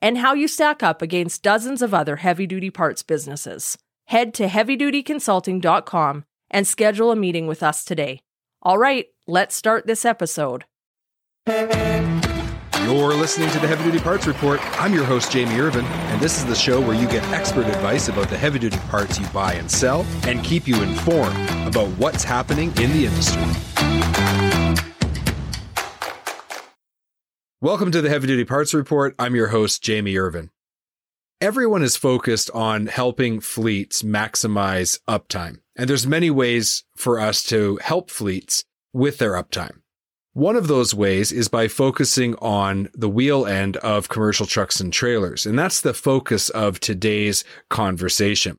and how you stack up against dozens of other heavy duty parts businesses. Head to heavydutyconsulting.com and schedule a meeting with us today. All right, let's start this episode. You're listening to the Heavy Duty Parts Report. I'm your host, Jamie Irvin, and this is the show where you get expert advice about the heavy duty parts you buy and sell and keep you informed about what's happening in the industry. Welcome to the Heavy Duty Parts Report. I'm your host, Jamie Irvin. Everyone is focused on helping fleets maximize uptime, and there's many ways for us to help fleets with their uptime. One of those ways is by focusing on the wheel end of commercial trucks and trailers, and that's the focus of today's conversation.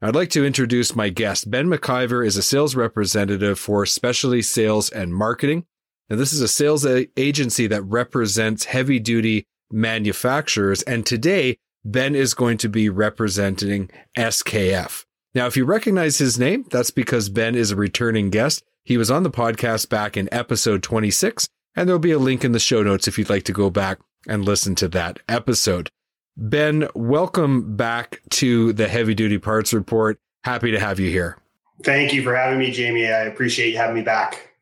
I'd like to introduce my guest. Ben McIvor is a sales representative for Specialty Sales and Marketing now, this is a sales agency that represents heavy duty manufacturers. And today, Ben is going to be representing SKF. Now, if you recognize his name, that's because Ben is a returning guest. He was on the podcast back in episode 26, and there'll be a link in the show notes if you'd like to go back and listen to that episode. Ben, welcome back to the Heavy Duty Parts Report. Happy to have you here. Thank you for having me, Jamie. I appreciate you having me back.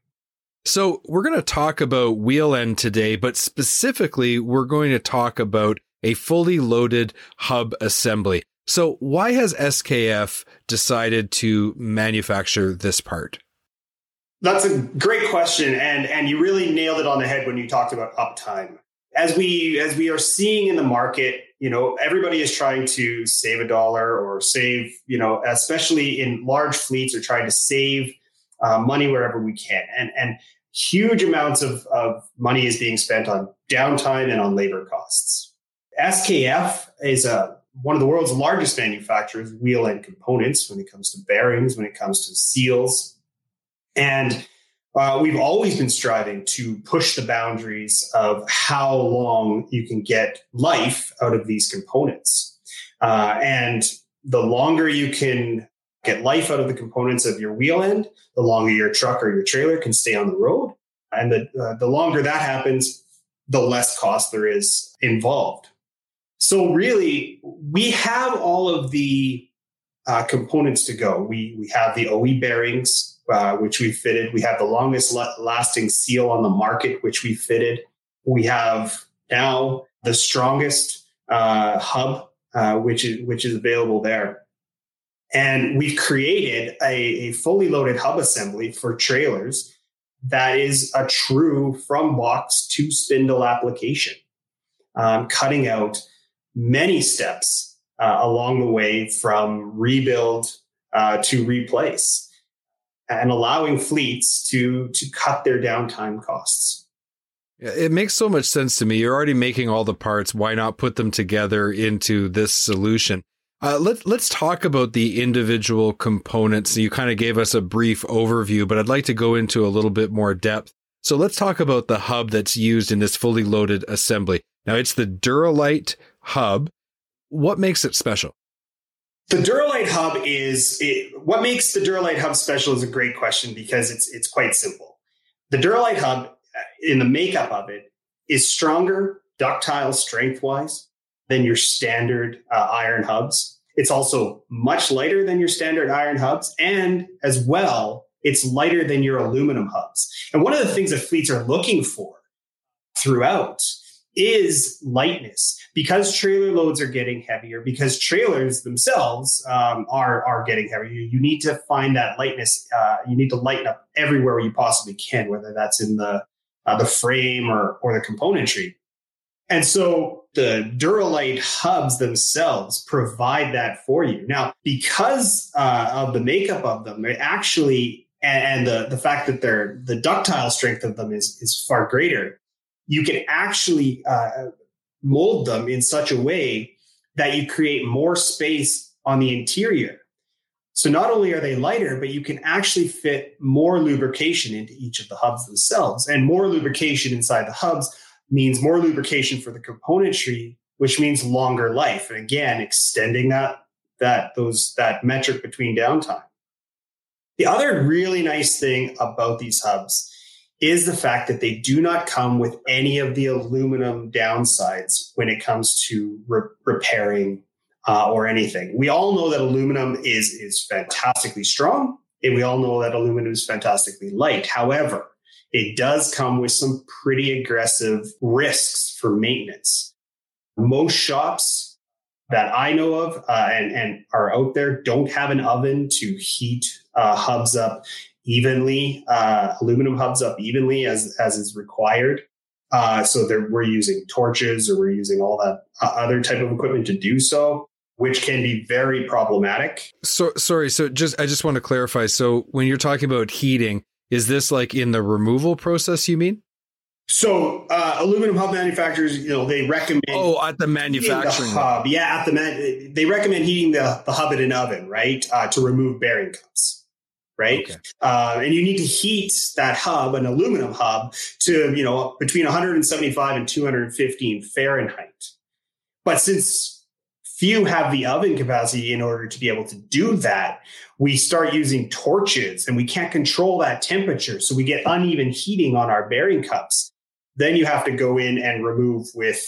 So, we're going to talk about wheel end today, but specifically, we're going to talk about a fully loaded hub assembly. So, why has SKF decided to manufacture this part? That's a great question and and you really nailed it on the head when you talked about uptime. As we as we are seeing in the market, you know, everybody is trying to save a dollar or save, you know, especially in large fleets are trying to save uh, money wherever we can. And, and huge amounts of, of money is being spent on downtime and on labor costs. SKF is a, one of the world's largest manufacturers of wheel end components when it comes to bearings, when it comes to seals. And uh, we've always been striving to push the boundaries of how long you can get life out of these components. Uh, and the longer you can get life out of the components of your wheel end, the longer your truck or your trailer can stay on the road. And the, uh, the longer that happens, the less cost there is involved. So really, we have all of the uh, components to go. We, we have the OE bearings, uh, which we fitted. We have the longest lasting seal on the market, which we fitted. We have now the strongest uh, hub, uh, which is which is available there. And we've created a, a fully loaded hub assembly for trailers that is a true from box to spindle application, um, cutting out many steps uh, along the way from rebuild uh, to replace and allowing fleets to to cut their downtime costs. It makes so much sense to me. You're already making all the parts. Why not put them together into this solution? Uh, let, let's talk about the individual components. You kind of gave us a brief overview, but I'd like to go into a little bit more depth. So let's talk about the hub that's used in this fully loaded assembly. Now it's the Duralite hub. What makes it special? The Duralite hub is it, what makes the Duralite hub special is a great question because it's it's quite simple. The Duralite hub uh, in the makeup of it is stronger ductile strength wise than your standard uh, iron hubs. It's also much lighter than your standard iron hubs. And as well, it's lighter than your aluminum hubs. And one of the things that fleets are looking for throughout is lightness because trailer loads are getting heavier because trailers themselves um, are are getting heavier you need to find that lightness uh, you need to lighten up everywhere you possibly can whether that's in the uh, the frame or or the componentry and so the Duralite hubs themselves provide that for you. Now, because uh, of the makeup of them, they actually, and, the, the fact that they're, the ductile strength of them is, is far greater, you can actually uh, mold them in such a way that you create more space on the interior. So not only are they lighter, but you can actually fit more lubrication into each of the hubs themselves. And more lubrication inside the hubs means more lubrication for the componentry, which means longer life. And again, extending that that those that metric between downtime. The other really nice thing about these hubs is the fact that they do not come with any of the aluminum downsides when it comes to re- repairing uh, or anything. We all know that aluminum is is fantastically strong, and we all know that aluminum is fantastically light. However, it does come with some pretty aggressive risks for maintenance. Most shops that I know of uh, and, and are out there don't have an oven to heat uh, hubs up evenly, uh, aluminum hubs up evenly as, as is required. Uh, so we're using torches or we're using all that uh, other type of equipment to do so which can be very problematic. So sorry, so just I just want to clarify. So when you're talking about heating, is this like in the removal process you mean? So uh, aluminum hub manufacturers, you know, they recommend oh at the manufacturing the hub, yeah, at the man, they recommend heating the, the hub in an oven, right, uh, to remove bearing cups, right, okay. uh, and you need to heat that hub, an aluminum hub, to you know between 175 and 215 Fahrenheit. But since few have the oven capacity in order to be able to do that. We start using torches and we can't control that temperature. So we get uneven heating on our bearing cups. Then you have to go in and remove with,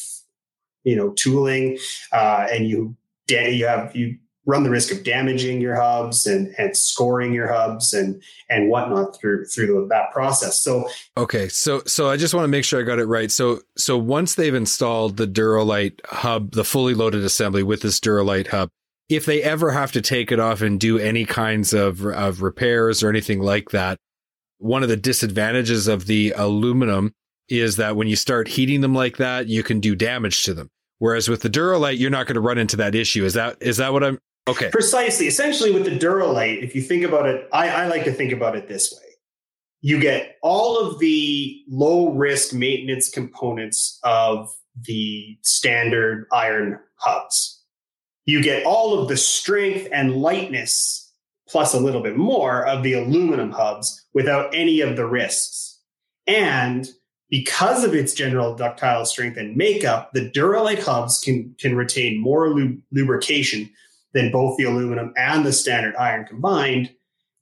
you know, tooling, uh, and you you have you run the risk of damaging your hubs and, and scoring your hubs and and whatnot through through that process. So okay, so so I just want to make sure I got it right. So so once they've installed the Duralite hub, the fully loaded assembly with this Duralite hub, if they ever have to take it off and do any kinds of of repairs or anything like that, one of the disadvantages of the aluminum is that when you start heating them like that, you can do damage to them. Whereas with the Duralite, you're not going to run into that issue. Is that is that what I'm Okay. Precisely. Essentially, with the Duralite, if you think about it, I, I like to think about it this way you get all of the low risk maintenance components of the standard iron hubs. You get all of the strength and lightness, plus a little bit more of the aluminum hubs without any of the risks. And because of its general ductile strength and makeup, the Duralite hubs can, can retain more lubrication than both the aluminum and the standard iron combined,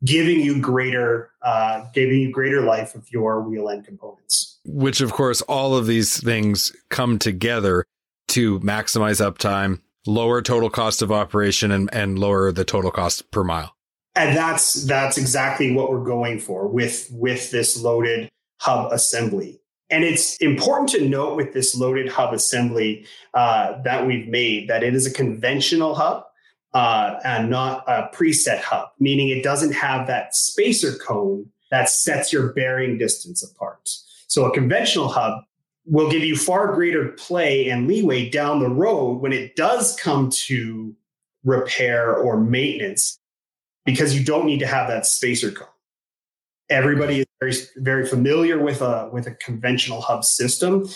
giving you greater uh, giving you greater life of your wheel end components. Which, of course, all of these things come together to maximize uptime, lower total cost of operation, and, and lower the total cost per mile. And that's that's exactly what we're going for with with this loaded hub assembly. And it's important to note with this loaded hub assembly uh, that we've made that it is a conventional hub uh, and not a preset hub, meaning it doesn't have that spacer cone that sets your bearing distance apart. So a conventional hub will give you far greater play and leeway down the road when it does come to repair or maintenance because you don't need to have that spacer cone. Everybody is very, very familiar with a with a conventional hub system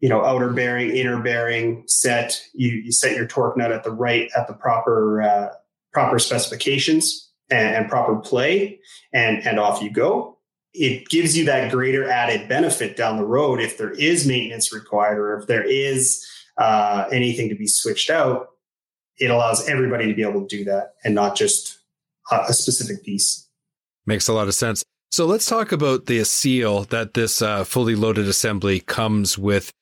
you know outer bearing inner bearing set. You, you set your torque nut at the right at the proper uh, proper specifications and, and, proper play and and off you go. It gives you that greater added benefit down the road if there is maintenance required or if there is uh, anything to be switched out. It allows everybody to be able to do that and not just a, a specific piece. Makes a lot of sense. So let's talk about the seal that this uh, fully loaded assembly comes with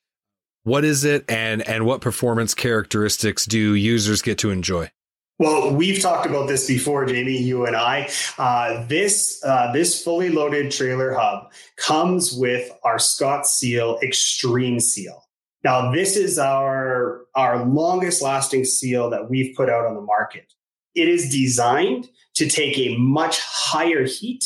what is it and and what performance characteristics do users get to enjoy? Well, we've talked about this before, Jamie. You and I. Uh, this uh, this fully loaded trailer hub comes with our Scotseal Extreme Seal. Now, this is our our longest lasting seal that we've put out on the market. It is designed to take a much higher heat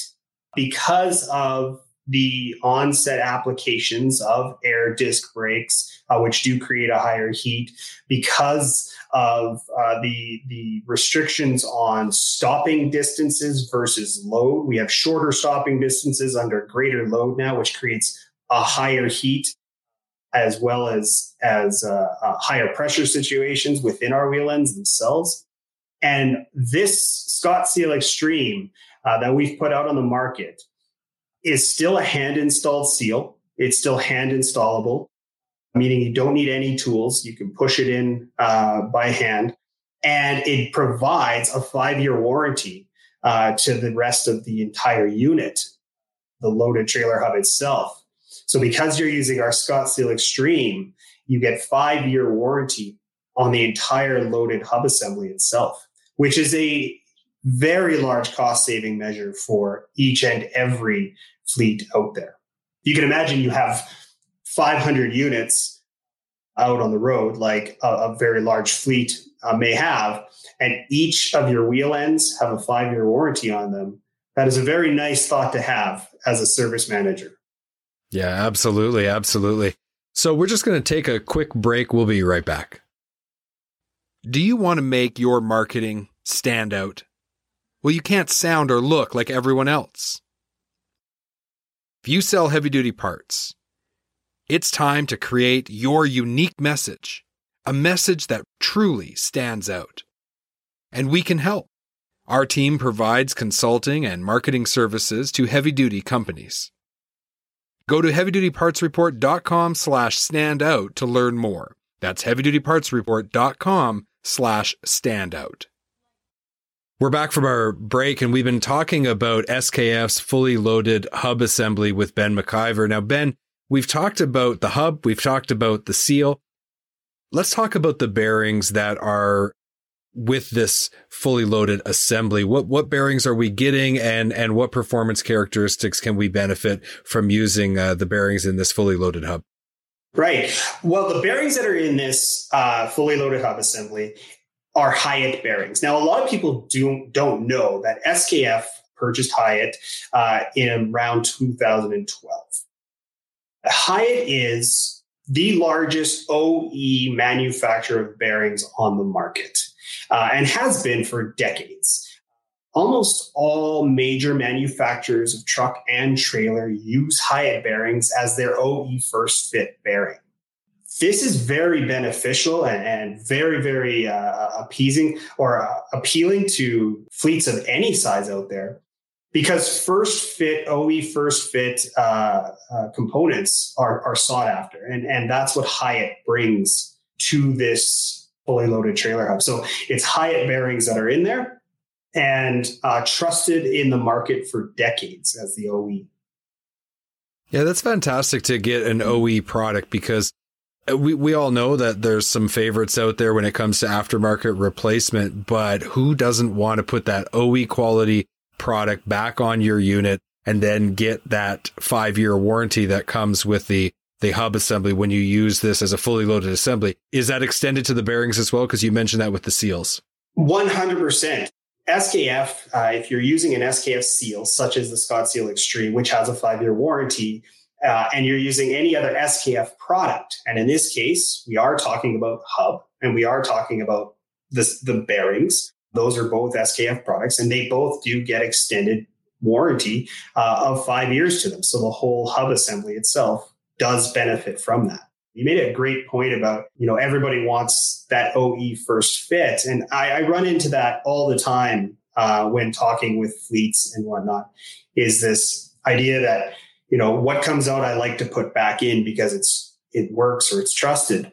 because of the onset applications of air disc brakes, uh, which do create a higher heat because of uh, the the restrictions on stopping distances versus load. We have shorter stopping distances under greater load now, which creates a higher heat as well as as uh, uh higher pressure situations within our wheel ends themselves. And this Scotseal Extreme uh, that we've put out on the market is still a hand installed seal. It's still hand installable, meaning you don't need any tools. You can push it in uh, by hand, and it provides a five year warranty uh, to the rest of the entire unit, the loaded trailer hub itself. So because you're using our Scotseal Extreme, you get five year warranty on the entire loaded hub assembly itself, which is a very large cost saving measure for each and every fleet out there. You can imagine you have 500 units out on the road, like a, a very large fleet uh, may have, and each of your wheel ends have a five year warranty on them. That is a very nice thought to have as a service manager. Yeah, absolutely. Absolutely. So we're just going to take a quick break. We'll be right back. Do you want to make your marketing stand out? Well, you can't sound or look like everyone else. If you sell heavy duty parts, it's time to create your unique message, a message that truly stands out. And we can help. Our team provides consulting and marketing services to heavy duty companies. Go to heavydutypartsreport.com slash standout to learn more. That's heavydutypartsreport.com slash standout. We're back from our break and we've been talking about SKF's fully loaded hub assembly with Ben McIvor. Now, Ben, we've talked about the hub, we've talked about the seal. Let's talk about the bearings that are with this fully loaded assembly. What what bearings are we getting, and and what performance characteristics can we benefit from using uh, the bearings in this fully loaded hub? Right. Well, the bearings that are in this uh, fully loaded hub assembly are Hyatt bearings. Now, a lot of people do don't know that SKF purchased Hyatt uh, in around 2012. Hyatt is the largest OE manufacturer of bearings on the market uh, and has been for decades. Almost all major manufacturers of truck and trailer use Hyatt bearings as their OE first fit bearing. This is very beneficial and, and very, very uh, appeasing or uh, appealing to fleets of any size out there because first fit OE first fit uh, uh, components are, are sought after, and and that's what Hyatt brings to this fully loaded trailer hub. So it's Hyatt bearings that are in there and uh, trusted in the market for decades as the OE. Yeah, that's fantastic to get an OE product because we, we all know that there's some favorites out there when it comes to aftermarket replacement, but who doesn't want to put that OE quality product back on your unit and then get that five year warranty that comes with the the hub assembly when you use this as a fully loaded assembly. Is that extended to the bearings as well? Because you mentioned that with the seals. 100%. SKF, uh, if you're using an SKF seal, such as the Scotseal Extreme, which has a five year warranty, uh, and you're using any other SKF product, and in this case, we are talking about hub and we are talking about this, the bearings. Those are both SKF products, and they both do get extended warranty uh, of five years to them. So the whole hub assembly itself does benefit from that. You made a great point about, you know, everybody wants that OE first fit. And I, I run into that all the time uh, when talking with fleets and whatnot, is this idea that, you know, what comes out I like to put back in because it's it works or it's trusted.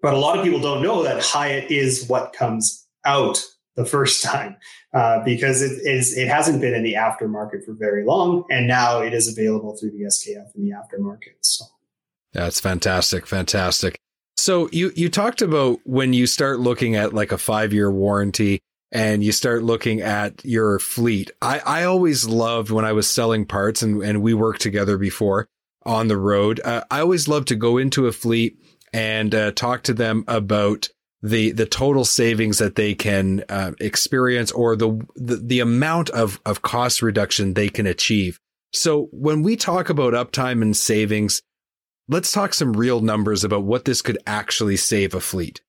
But a lot of people don't know that Hyatt is what comes out the first time uh, because it is it hasn't been in the aftermarket for very long, and now it is available through the SKF in the aftermarket. So that's fantastic, fantastic. So you you talked about when you start looking at like a five year warranty and you start looking at your fleet. I, I always loved when I was selling parts and, and we worked together before on the road. Uh, I always loved to go into a fleet and uh, talk to them about the the total savings that they can uh, experience or the, the the amount of of cost reduction they can achieve. So when we talk about uptime and savings, let's talk some real numbers about what this could actually save a fleet.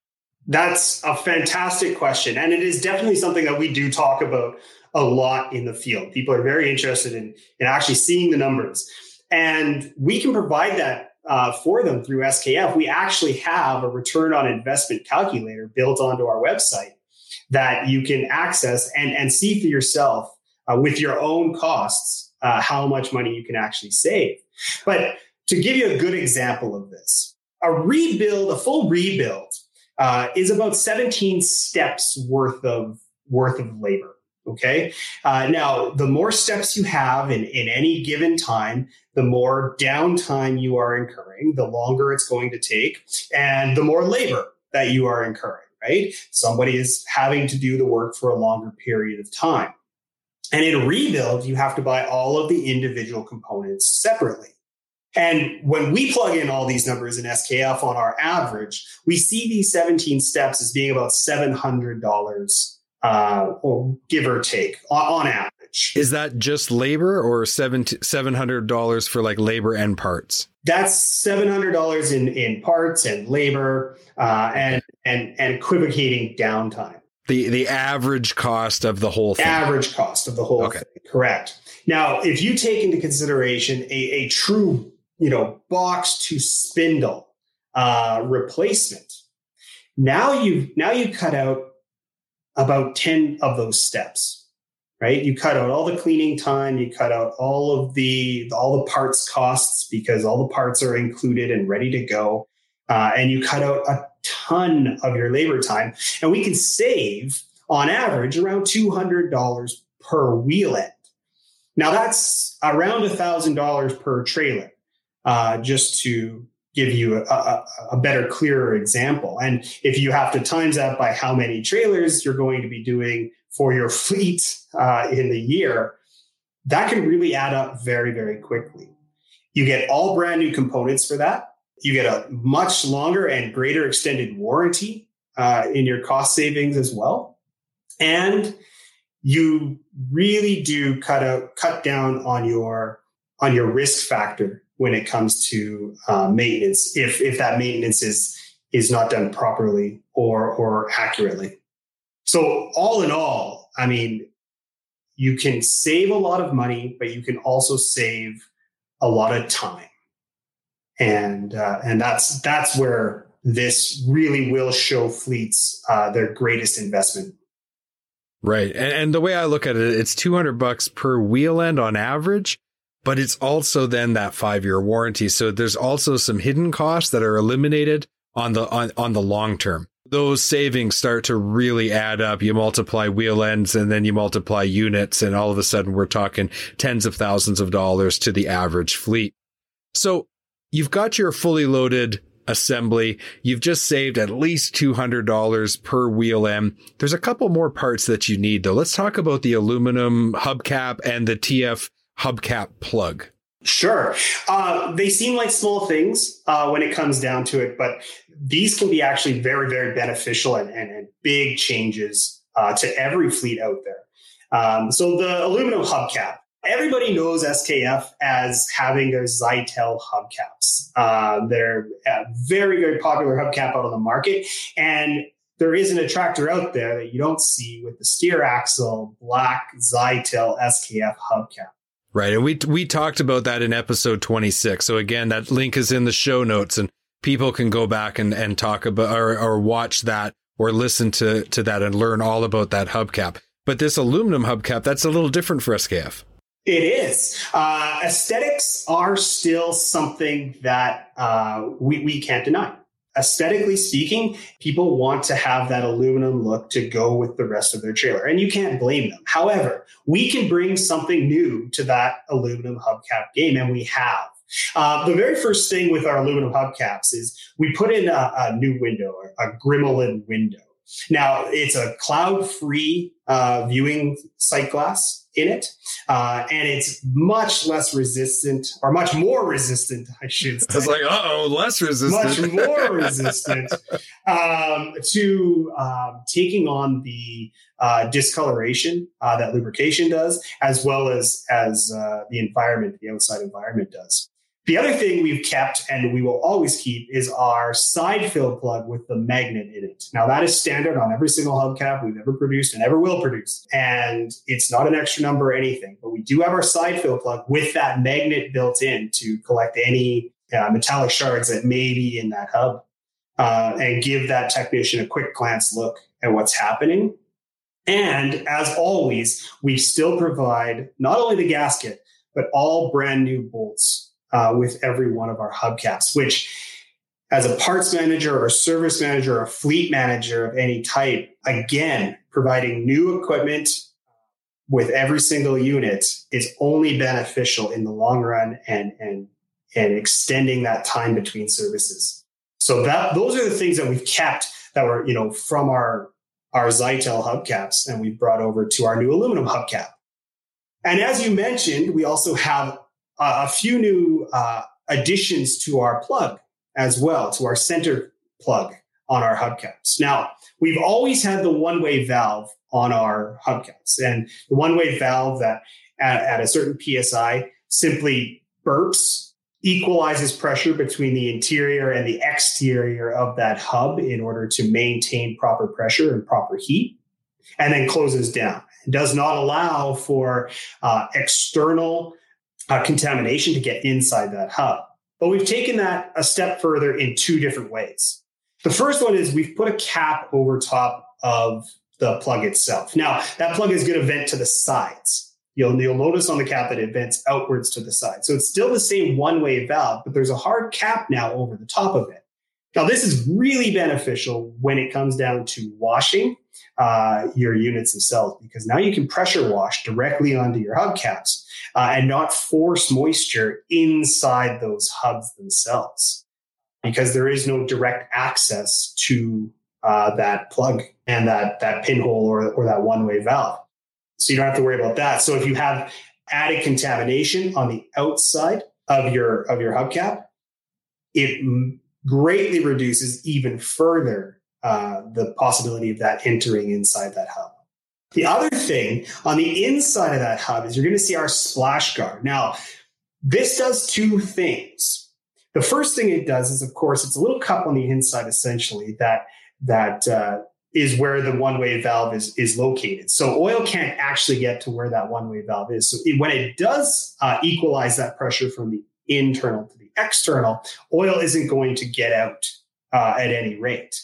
That's a fantastic question, and it is definitely something that we do talk about a lot in the field. People are very interested in in actually seeing the numbers, and we can provide that uh, for them through SKF, we actually have a return on investment calculator built onto our website that you can access and, and see for yourself uh, with your own costs uh, how much money you can actually save. But to give you a good example of this, a rebuild, a full rebuild, uh, is about 17 steps worth of worth of labor. Okay. Uh, now, the more steps you have in, in any given time, the more downtime you are incurring, the longer it's going to take, and the more labor that you are incurring, right? Somebody is having to do the work for a longer period of time. And in rebuild, you have to buy all of the individual components separately. And when we plug in all these numbers in SKF on our average, we see these 17 steps as being about $700 uh, or give or take on, on, average. Is that just labor or $700 for like labor and parts? That's $700 in, in parts and labor uh, and, and, and equivocating downtime. The, the average cost of the whole thing. Average cost of the whole okay. thing. Correct. Now, if you take into consideration a, a true you know, box to spindle uh, replacement. Now you now you cut out about 10 of those steps, right? You cut out all the cleaning time, you cut out all of the all the parts costs because all the parts are included and ready to go. Uh, and you cut out a ton of your labor time. And we can save on average around $200 per wheel end. Now that's around $1,000 per trailer uh, just to give you a, a, a, better, clearer example. And if you have to times that by how many trailers you're going to be doing for your fleet uh, in the year, that can really add up very, very quickly. You get all brand new components for that. You get a much longer and greater extended warranty uh, in your cost savings as well. And you really do cut out, cut down on your on your risk factor when it comes to uh, maintenance if if that maintenance is is not done properly or or accurately. So all in all, I mean, you can save a lot of money, but you can also save a lot of time, and uh, and that's that's where this really will show fleets uh, their greatest investment. Right, and, and the way I look at it, it's two hundred bucks per wheel end on average but it's also then that five year warranty. So there's also some hidden costs that are eliminated on the on, on the long term. Those savings start to really add up. You multiply wheel ends and then you multiply units, and all of a sudden we're talking tens of thousands of dollars to the average fleet. So you've got your fully loaded assembly. You've just saved at least $200 per wheel end. There's a couple more parts that you need though. Let's talk about the aluminum hubcap and the TF hubcap plug? Sure. Uh, they seem like small things uh, when it comes down to it, but these can be actually very, very beneficial and, and, and big changes uh, to every fleet out there. Um, so the aluminum hubcap, everybody knows SKF as having their Zytel hubcaps. Uh, they're a very, very popular hubcap out on the market. And there isn't a tractor out there that you don't see with the steer axle black Zytel SKF hubcap. Right. And we we talked about that in episode 26. So again, that link is in the show notes and people can go back and, and talk about or, or watch that or listen to, to that and learn all about that hubcap. But this aluminum hubcap, that's a little different for SKF. It is. Uh, aesthetics are still something that uh, we, we can't deny aesthetically speaking, people want to have that aluminum look to go with the rest of their trailer, and you can't blame them. However, we can bring something new to that aluminum hubcap game, and we have. Uh, the very first thing with our aluminum hubcaps is we put in a, a new window, a Grimalin window. Now, it's a cloud free uh, viewing sight glass in it. Uh, and it's much less resistant, or much more resistant, I should say. It's like, uh oh, less resistant. Much more resistant um, to um, taking on the uh, discoloration uh, that lubrication does, as well as as uh, the environment, the outside environment does. The other thing we've kept and we will always keep is our side fill plug with the magnet in it. Now that is standard on every single hubcap we've ever produced and ever will produce. And it's not an extra number or anything, but we do have our side fill plug with that magnet built in to collect any uh, metallic shards that may be in that hub uh, and give that technician a quick glance look at what's happening And as always, we still provide not only the gasket, but all brand new bolts uh, with every one of our hubcaps, which as a parts manager or a service manager or a fleet manager of any type, again, providing new equipment with every single unit is only beneficial in the long run and, and, and extending that time between services. So that those are the things that we've kept that were, you know, from our our Zytel hubcaps and we've brought over to our new aluminum hubcap. And as you mentioned, we also have a few new uh, additions to our plug as well, to our center plug on our hubcaps. Now, we've always had the one way valve on our hubcaps, and the one way valve that at, at, a certain PSI simply burps, equalizes pressure between the interior and the exterior of that hub in order to maintain proper pressure and proper heat, and then closes down. It does not allow for uh, external uh, contamination to get inside that hub. But we've taken that a step further in two different ways. The first one is we've put a cap over top of the plug itself. Now, that plug is going to vent to the sides. You'll, you'll notice on the cap that it vents outwards to the side. So it's still the same one way valve, but there's a hard cap now over the top of it. Now, this is really beneficial when it comes down to washing uh, your units themselves, because now you can pressure wash directly onto your hubcaps uh, and not force moisture inside those hubs themselves, because there is no direct access to uh, that plug and that that pinhole or, or that one way valve. So you don't have to worry about that. So if you have added contamination on the outside of your of your hubcap, it greatly reduces even further uh, the possibility of that entering inside that hub. The other thing on the inside of that hub is you're going to see our splash guard. Now, this does two things. The first thing it does is, of course, it's a little cup on the inside, essentially that that uh, is where the one-way valve is is located. So oil can't actually get to where that one-way valve is. So it, when it does uh, equalize that pressure from the internal to the external, oil isn't going to get out uh, at any rate.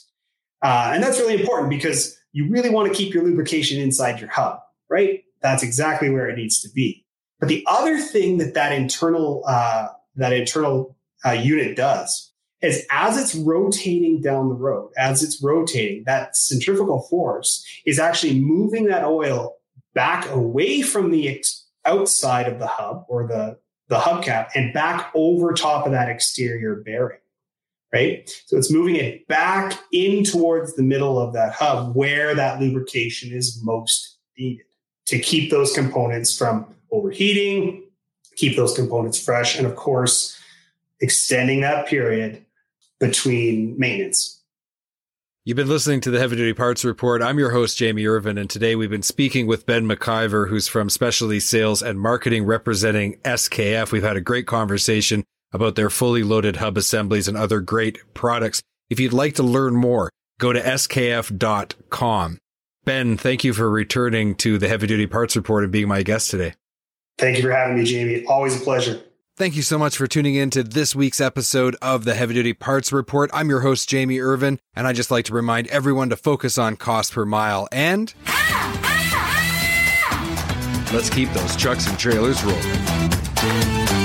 Uh, and that's really important because you really want to keep your lubrication inside your hub, right? That's exactly where it needs to be. But the other thing that that internal uh, that internal uh, unit does is as it's rotating down the road, as it's rotating, that centrifugal force is actually moving that oil back away from the ex- outside of the hub or the the hubcap and back over top of that exterior bearing, right? So it's moving it back in towards the middle of that hub where that lubrication is most needed to keep those components from overheating, keep those components fresh, and of course, extending that period between maintenance. You've been listening to the Heavy Duty Parts Report. I'm your host, Jamie Irvin, and today we've been speaking with Ben McIvor, who's from Specialty Sales and Marketing representing SKF. We've had a great conversation about their fully loaded hub assemblies and other great products. If you'd like to learn more, go to skf.com. Ben, thank you for returning to the Heavy Duty Parts Report and being my guest today. Thank you for having me, Jamie. Always a pleasure. Thank you so much for tuning in to this week's episode of the Heavy Duty Parts Report. I'm your host, Jamie Irvin, and I just like to remind everyone to focus on cost per mile and let's keep those trucks and trailers rolling.